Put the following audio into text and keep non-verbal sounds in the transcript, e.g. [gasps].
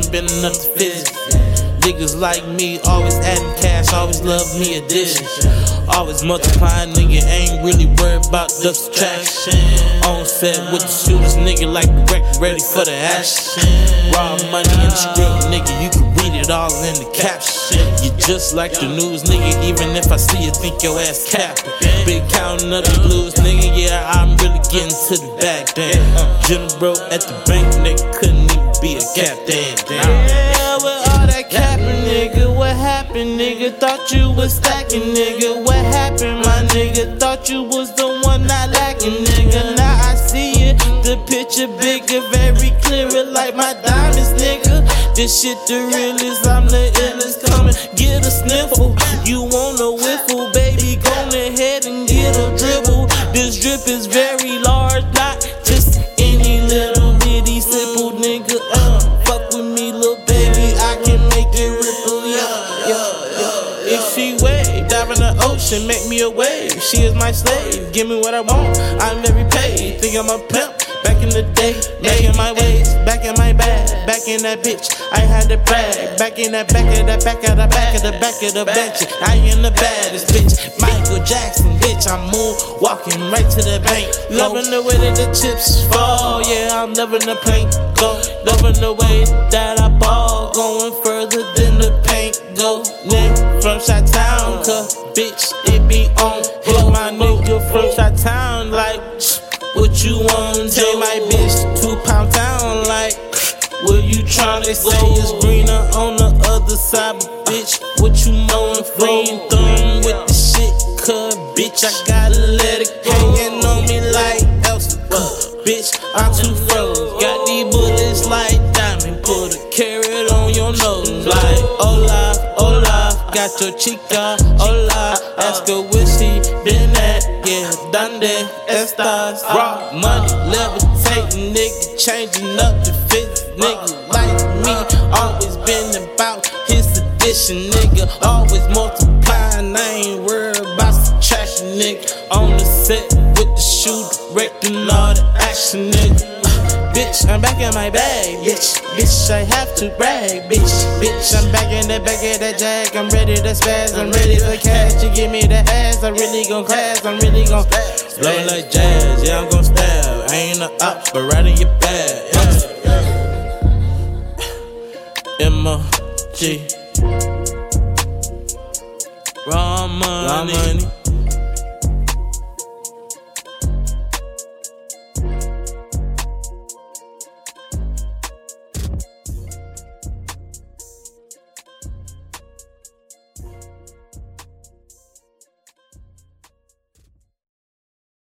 ain't been enough to visit. Niggas like me always adding cash, always love me addition. Always multiplying, nigga ain't really worried about the subtraction. On set with the shooters, nigga like the record ready for the action. Raw money in the script, nigga, you can it all in the caption. You just like the news, nigga, even if I see you, think your ass capping. Big counting up the blues, nigga, yeah, I'm really getting to the back then. Uh, General at the bank, nigga, couldn't even be a captain. Yeah, with all that capping, nigga, what happened, nigga? Thought you was stacking, nigga. What happened, my nigga? Thought you was the one not lacking, nigga. Now I see it, the picture bigger, very clearer, like my. This shit the realest, I'm the illest. Coming, get a sniffle. You want a whiffle, baby? Go ahead and get a dribble. This drip is very large, not just any little bitty simple nigga. Uh, fuck with me, little baby, I can make it ripple, yeah, yeah, yeah. If she wave, dive in the ocean, make me a wave. She is my slave, give me what I want. I'm very paid, think I'm a pimp. Back in the day, making my ways, back in my bag, back in that bitch. I had to brag, back in that back of that back of the back of the back of the bench. I am the baddest bitch, Michael Jackson, bitch. I'm moon walking right to the bank, loving the way that the chips fall. Yeah, I'm loving the paint go, loving the way that I ball, going further than the paint go. Nigga from Shot Town, bitch it be on. Hit my nigga from Shot Town, like. What you want? Take my bitch two pound town like. What you tryna say is greener on the other side, but bitch, what you knowin' green thumb with the shit? Cause bitch, I gotta let it hangin' on me like else. [gasps] Bitch, I'm too froze. Got these bullets like diamond. Put a carrot on your nose like oh, Hola, oh, hola. Got your chica, hola. Ask her where she been at. Yeah, donde estas? Raw money, levitating, nigga. Changing up the fits, nigga. Like me, always been about his addition, nigga. Always multiplying, I ain't worried about subtraction, nigga. On the set with the shooter, directing all the action, nigga. Bitch, I'm back in my bag, bitch. Bitch, I have to brag, bitch. Bitch, I'm back in the back of that jack. I'm ready to spaz, I'm ready for cash. You give me the ass, I'm really gon' class, I'm really gon' blow like jazz. Yeah, I'm gon' stab. I ain't a op, but right in your bag. Yeah. M-O-G. Raw money. Raw money.